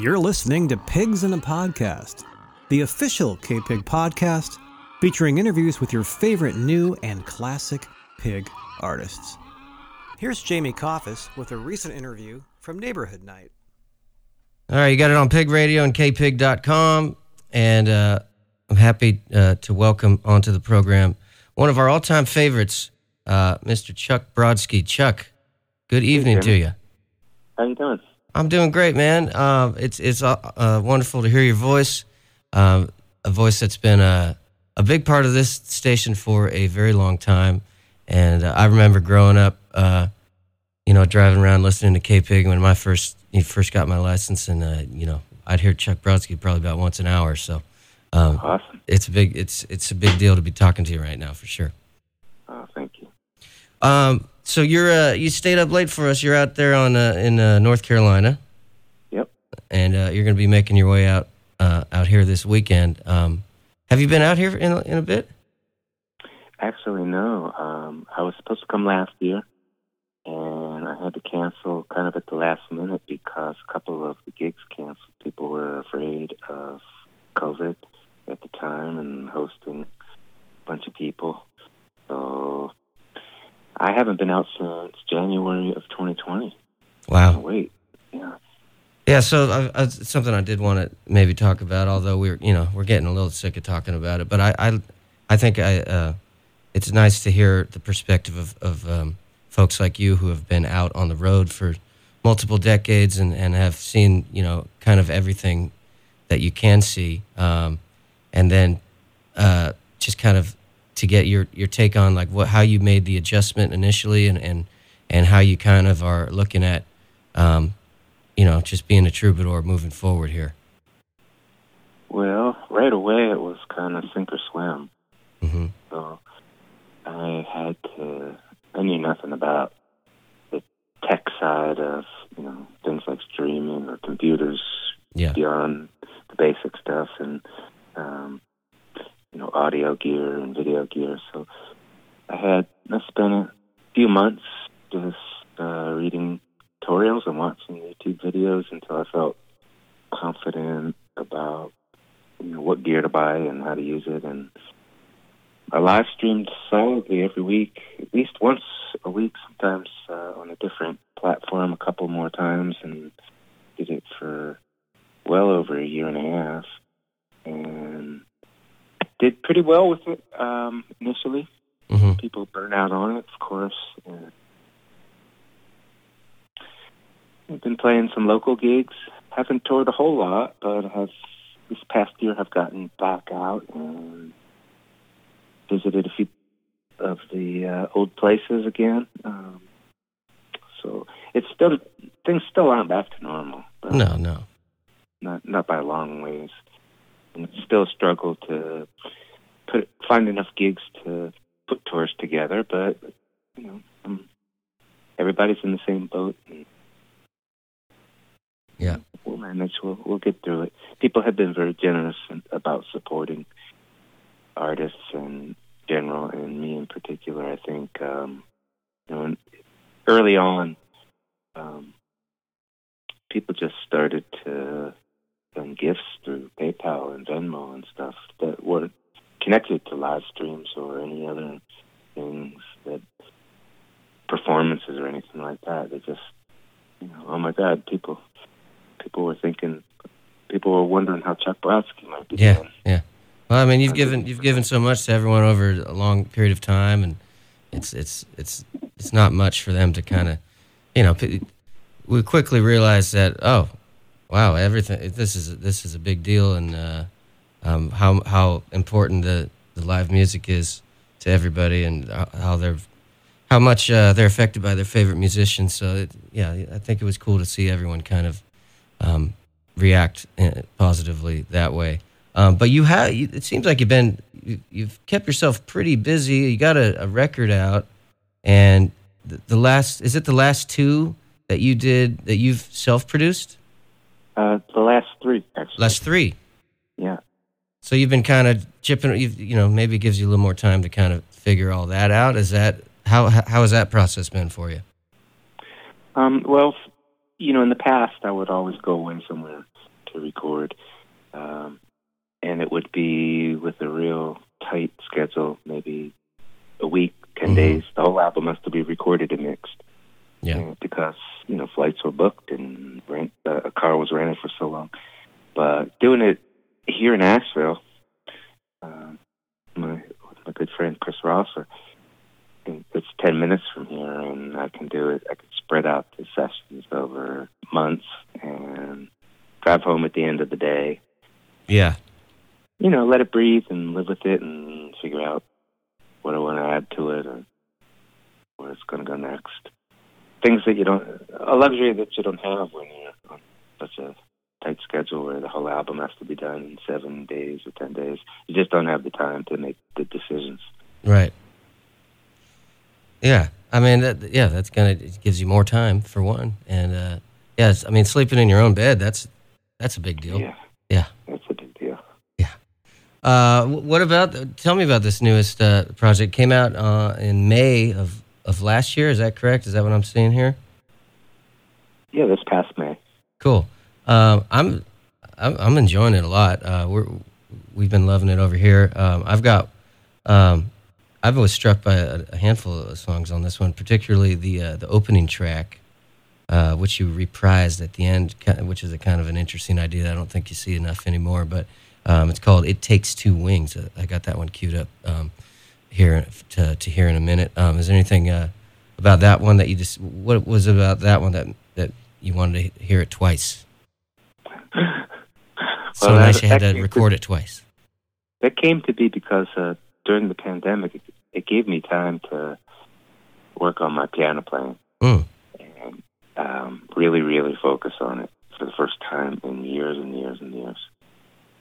You're listening to Pigs in a Podcast, the official K Pig podcast featuring interviews with your favorite new and classic pig artists. Here's Jamie Coffis with a recent interview from Neighborhood Night. All right, you got it on Pig Radio and kpig.com. And uh, I'm happy uh, to welcome onto the program one of our all time favorites, uh, Mr. Chuck Brodsky. Chuck, good evening to you. How you doing? I'm doing great, man. Uh, it's it's uh, uh, wonderful to hear your voice, um, a voice that's been a, a big part of this station for a very long time. And uh, I remember growing up, uh, you know, driving around listening to K Pig when my first you first got my license, and uh, you know, I'd hear Chuck Brodsky probably about once an hour. So um, Awesome. it's a big it's it's a big deal to be talking to you right now for sure. Oh, thank you. Um, so you're uh, you stayed up late for us. You're out there on uh, in uh, North Carolina. Yep. And uh, you're going to be making your way out uh, out here this weekend. Um, have you been out here in a, in a bit? Actually, no. Um, I was supposed to come last year, and I had to cancel kind of at the last minute because a couple of the gigs canceled. People were afraid of COVID at the time and hosting a bunch of people. So I haven't been out since January of 2020. Oh, Wow. wait. Yeah. Yeah. So I, I, it's something I did want to maybe talk about, although we're you know we're getting a little sick of talking about it. But I I, I think I uh, it's nice to hear the perspective of of um, folks like you who have been out on the road for multiple decades and, and have seen you know kind of everything that you can see, um, and then uh, just kind of to get your your take on like what how you made the adjustment initially and and and how you kind of are looking at um, you know just being a troubadour moving forward here. Well, right away it was kind of sink or swim. hmm So I had to, I knew nothing about the tech side of, you know, things like streaming or computers Yeah. beyond the basic stuff and, um, you know, audio gear and video gear. So I had, I spent a few months just uh, reading tutorials and watching YouTube videos until I felt confident about, you know, what gear to buy and how to use it and I live streamed solidly every week, at least once a week, sometimes uh, on a different platform, a couple more times, and did it for well over a year and a half, and did pretty well with it um, initially. hmm People burn out on it, of course. And I've been playing some local gigs. Haven't toured a whole lot, but have this past year have gotten back out and visited a few of the uh, old places again. Um, so it's still things still aren't back to normal. But No, no. not not by a long ways. And still struggle to put find enough gigs to put tours together, but you know, um, everybody's in the same boat. And Yeah. we'll manage. We'll we'll get through it. People have been very generous about supporting artists in general, and me in particular. I think um, you know, early on, um, people just started to send gifts through PayPal and Venmo and stuff that weren't connected to live streams or any other things that performances or anything like that. They just, you know, oh my God, people, people were thinking, people were wondering how Chuck Brodsky might be Yeah, doing. yeah. Well, I mean, you've given you've given so much to everyone over a long period of time, and it's it's it's it's not much for them to kind of, you know, p- we quickly realized that oh, wow, everything this is this is a big deal, and uh, um, how how important the the live music is to everybody, and how- they're how much uh, they're affected by their favorite musicians. So it, yeah, I think it was cool to see everyone kind of um, react uh, positively that way. Um, but you have it seems like you've been you, you've kept yourself pretty busy. You got a, a record out, and the, the last is it the last two that you did that you've self produced? Uh, the last three, actually. Last three. yeah. So you've been kind of chipping. You know, maybe it gives you a little more time to kind of figure all that out. Is that how how has that process been for you? Um, well, you know, in the past, I would always go away somewhere to record, um, and it would be with a real tight schedule, maybe a week, 10 Mhm. days. The whole album has to be recorded and mixed Yeah. because you know flights were booked and rent uh, a car was rented for so long. But doing it here in Asheville, uh, my my good friend Chris Rosser, and it's ten minutes from here, and I can do it. I could spread out the sessions over months and drive home at the end of the day. Yeah. You know, let it breathe and live with it, and figure out what I want to add to it or where it's going to go next. Things that you don't, a luxury that you don't have when you're on such a tight schedule where the whole album has to be done in seven days or ten days. You just don't have the time to make the decisions. Right. Yeah. I mean, that, yeah, that's gonna it gives you more time for one, and uh, it's- I mean, sleeping in your own bed that's that's a big deal. Yeah, Yeah. that's a big deal. Uh, what about? Tell me about this newest uh, project. Came out uh, in May of of last year. Is that correct? Is that what I'm seeing here? Yeah, this past May. Cool. Um, I'm, I'm I'm enjoying it a lot. Uh, we're we've been loving it over here. Um, I've got um, I've was struck by a, a handful of songs on this one, particularly the uh, the opening track, uh, which you reprised at the end, which is a kind of an interesting idea. that I don't think you see enough anymore, but um, it's called "It Takes Two Wings." Uh, I got that one queued up um, here to to hear in a minute. Um, is there anything uh, about that one that you just what was it about that one that that you wanted to hear it twice? So Well, nice you had to record it twice. That came to be because uh, during the pandemic, it, it gave me time to work on my piano playing Mm. and um, really, really focus on it for the first time in years and years and years.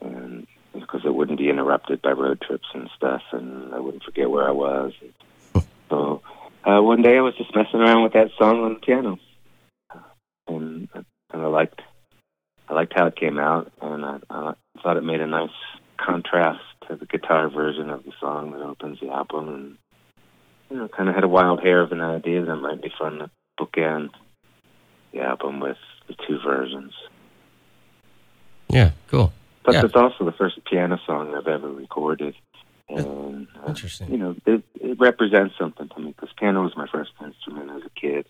And because it wouldn't be interrupted by road trips and stuff, and I wouldn't forget where I was. so uh, one day I was just messing around with that song on the piano, and and I liked I liked how it came out, and I, I thought it made a nice contrast to the guitar version of the song that opens the album, and you know, kind of had a wild hair of an idea that might be fun to bookend the album with the two versions. Yeah, cool. Plus, Yeah. it's also the first piano song I've ever recorded, and uh, Interesting. you know, it, it represents something to me because piano was my first instrument as a kid,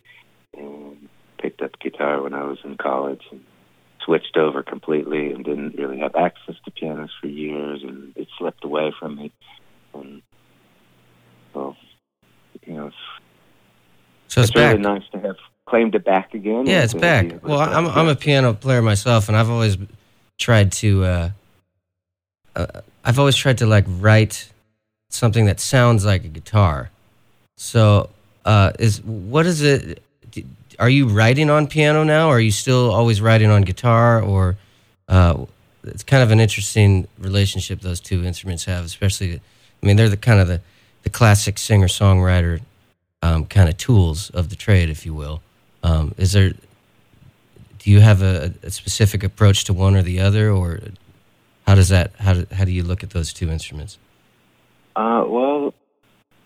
and picked up guitar when I was in college and switched over completely and didn't really have access to pianos for years, and it slipped away from me. And so, you know, it's, So it's, it's really nice to have claimed it back again. Yeah, it's back. be able to Well, I'm. I'm a piano player myself, and I've always tried to. Uh, uh, I've always tried to like write something that sounds like a guitar. So, uh, is what is it? Are you writing on piano now, or are you still always writing on guitar? Or uh, it's kind of an interesting relationship those two instruments have, especially. I mean, they're the kind of the the classic singer songwriter um, kind of tools of the trade, if you will. Um, is there? Do you have a, a specific approach to one or the other, or how does that? How do, how do you look at those two instruments? Uh, well,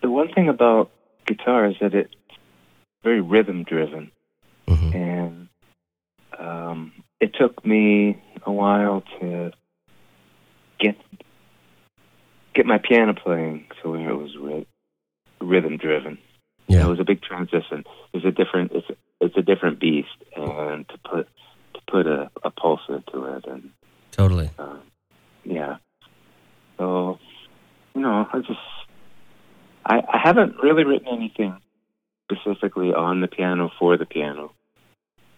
the one thing about guitar is that it's very rhythm driven, hmm and um, it took me a while to get get my piano playing so where it was rhythm driven. Yeah. It was a big transition. It was a different it's it's a different beast, and to put to put a, a pulse into it, and Totally. uh, yeah. So, you know, I just I, I haven't really written anything specifically on the piano for the piano.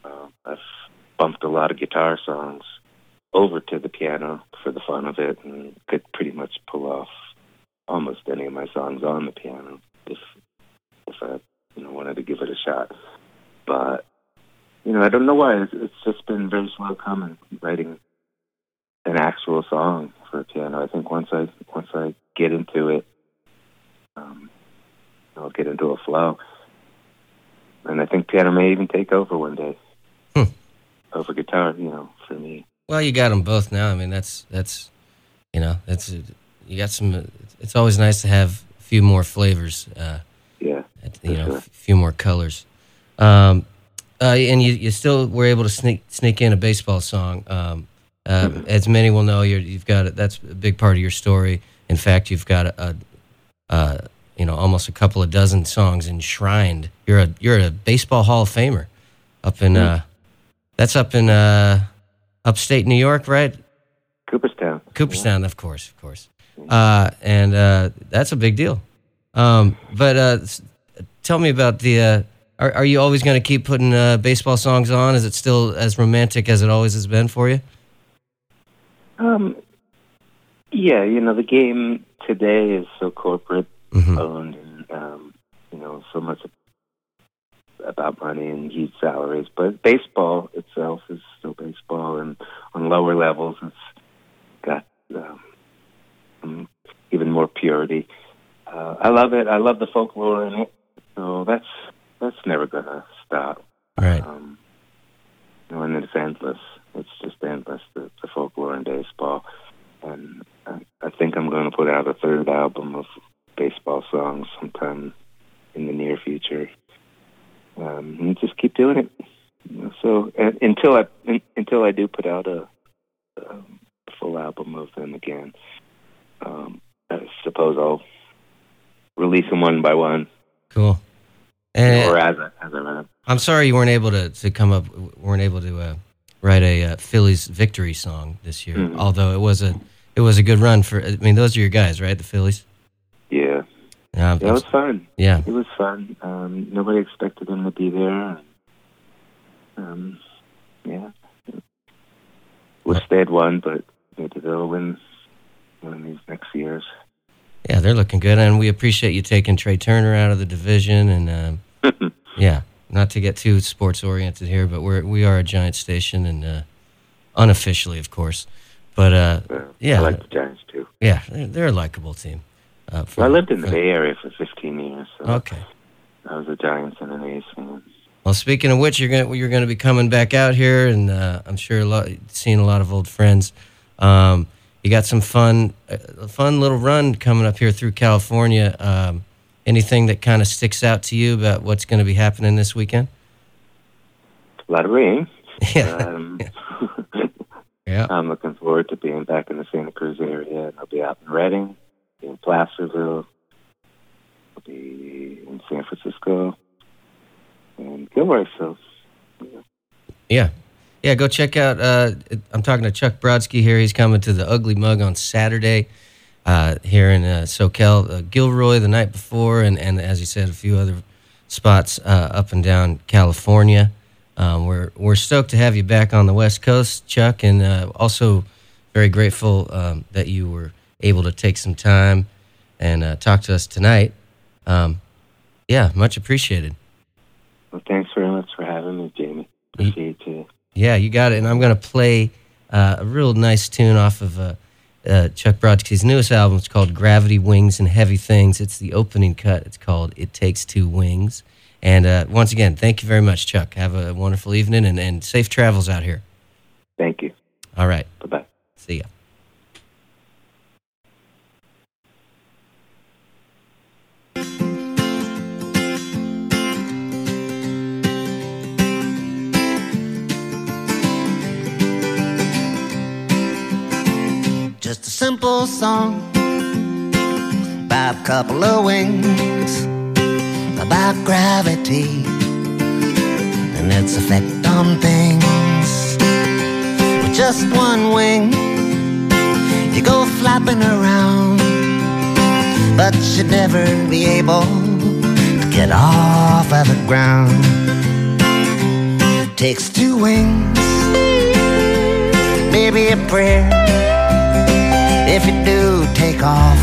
Uh, I've bumped a lot of guitar songs over to the piano for the fun of it, and could pretty much pull off almost any of my songs on the piano if if I you know wanted to give it a shot. But you know, I don't know why. It's, it's just been very slow coming writing an actual song for piano. I think once I once I get into it, get into a flow, and I think piano may even take over one day Hmm. over guitar. You know, for me. Well, you got them both now. I mean, that's that's you know that's you got some. It's always nice to have a few more flavors. Uh, Yeah, you know, sure. a few more colors. Um, uh, and you, you still were able to sneak sneak in a baseball song. Um, Uh, as many will know, you're, you've got a, that's a big part of your story. In fact, you've got a, a, a you know almost a couple of dozen songs enshrined. You're a you're a baseball Hall of Famer up in uh, that's up in uh, upstate New York, right? Cooperstown. Cooperstown, of course, of course. Uh, and uh, that's a big deal. Um, but uh, tell me about the. Uh, are, are you always going to keep putting uh, baseball songs on? Is it still as romantic as it always has been for you? Um, yeah, you know, the game today is so corporate Mhm. owned and, um, you know, so much about money and huge salaries. But baseball itself is still baseball, and on lower levels, it's got um, even more purity. Uh, I love it. I love the folklore in it. So that's that's never gonna stop. Right. Um, you know, and it's endless. It's just endless, the, the folklore in baseball. And I, I think I'm going to put out a third album of baseball songs sometime in the near future. Um, just keep doing it. So and, until I un, until I do put out a, a full album of them again, um, I suppose I'll release them one by one, Cool. And or as I, as I run. I'm sorry you weren't able to, to come up, weren't able to uh, write a uh, Phillies victory song this year. Mhm. Although it was a it was a good run for. I mean, those are your guys, right? The Phillies. Yeah, Yeah. yeah, it was fun. yeah. It was fun. Um, nobody expected him to be there. Um, yeah. Wish they had won, but maybe they'll win one of these next years. Yeah, they're looking good, and we appreciate you taking Trea Turner out of the division. And um, yeah, not to get too sports oriented here, but we're we are a giant station, and uh, unofficially, of course. But uh, Uh, Yeah. I like the Giants too. yeah, they're, they're a likable team. Uh, I lived in the Bay Area for 15 years, so Okay. I was a Giants and an A's fan. Well, speaking of which, you're gonna you're gonna be coming back out here, and uh, I'm sure a lot seeing a lot of old friends. Um, you got some fun, a fun little run coming up here through California. Um, anything that kind of sticks out to you about what's going to be happening this weekend? A lot of rain. Yeah, Um, yeah. I'm looking forward to being back in the Santa Cruz area. and I'll be out in Redding, in Placerville, I'll be in San Francisco, and Gilroy. So, Yeah. Yeah, go check out. Uh, I'm talking to Chuck Brodsky here. He's coming to the Ugly Mug on Saturday uh, here in uh, Soquel. Uh, Gilroy the night before, and, and as you said, a few other spots uh, up and down California. Um, we're we're stoked to have you back on the West Coast, Chuck, and uh, also very grateful um, that you were able to take some time and uh, talk to us tonight. Um, yeah, much appreciated. well, thanks very much for having me, Jamie. Appreciate you. Yeah, you got it. And I'm going to play uh, a real nice tune off of uh, uh, Chuck Brodsky's newest album. It's called Gravity, Wings, and Heavy Things. It's the opening cut. It's called It Takes Two Wings. And uh, once again, thank you very much, Chuck. Have a wonderful evening and, and safe travels out here. Thank you. All right. Bye bye. See ya. Simple song about a couple of wings, about gravity and its effect on things. With just one wing, you go flapping around, but you'd never be able to get off of the ground. Takes two wings, maybe a prayer if you do take off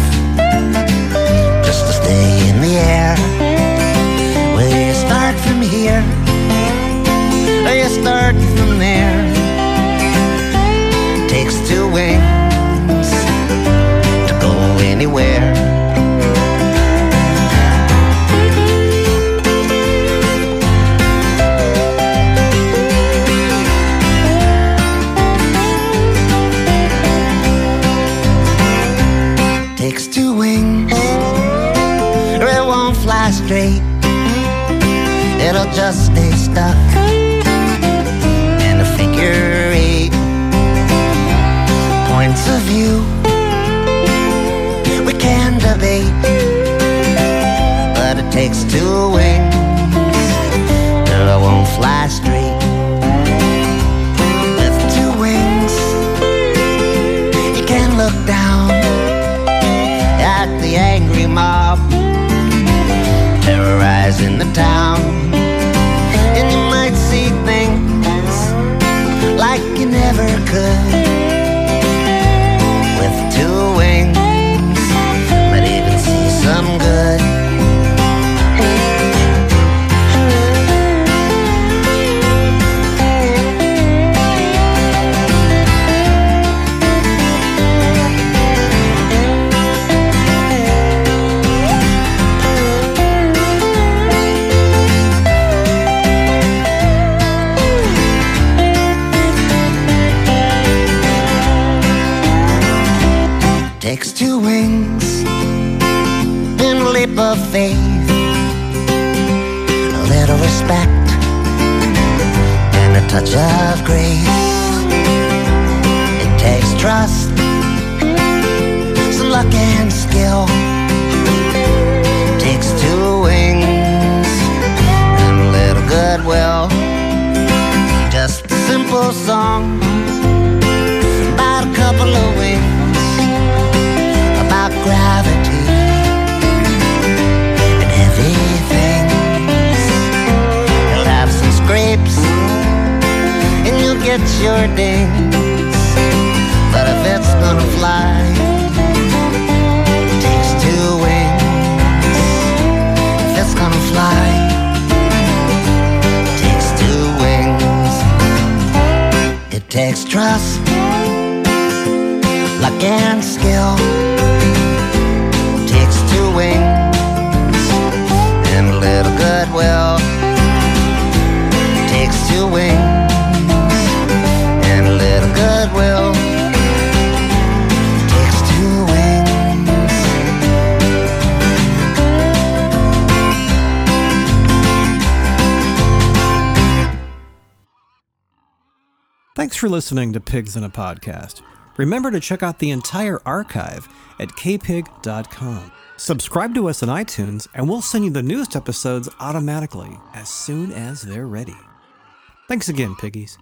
just to stay in the air. Will you start from here or you start from there? Takes way But it takes two wings. Girl, I won't fly straight With two wings. You can look down At the angry mob Terrorizing the town. And you might see things Like you never could. Touch of grace. It takes trust, some luck and skill. Takes two wings and a little goodwill. Just a simple song and your dings. But if it's gonna fly, it takes two wings. If it's gonna fly, it takes two wings. It takes trust, Thanks for listening to Pigs in a Podcast. Remember to check out the entire archive at kpig.com. Subscribe to us on iTunes, and we'll send you the newest episodes automatically as soon as they're ready. Thanks again, piggies.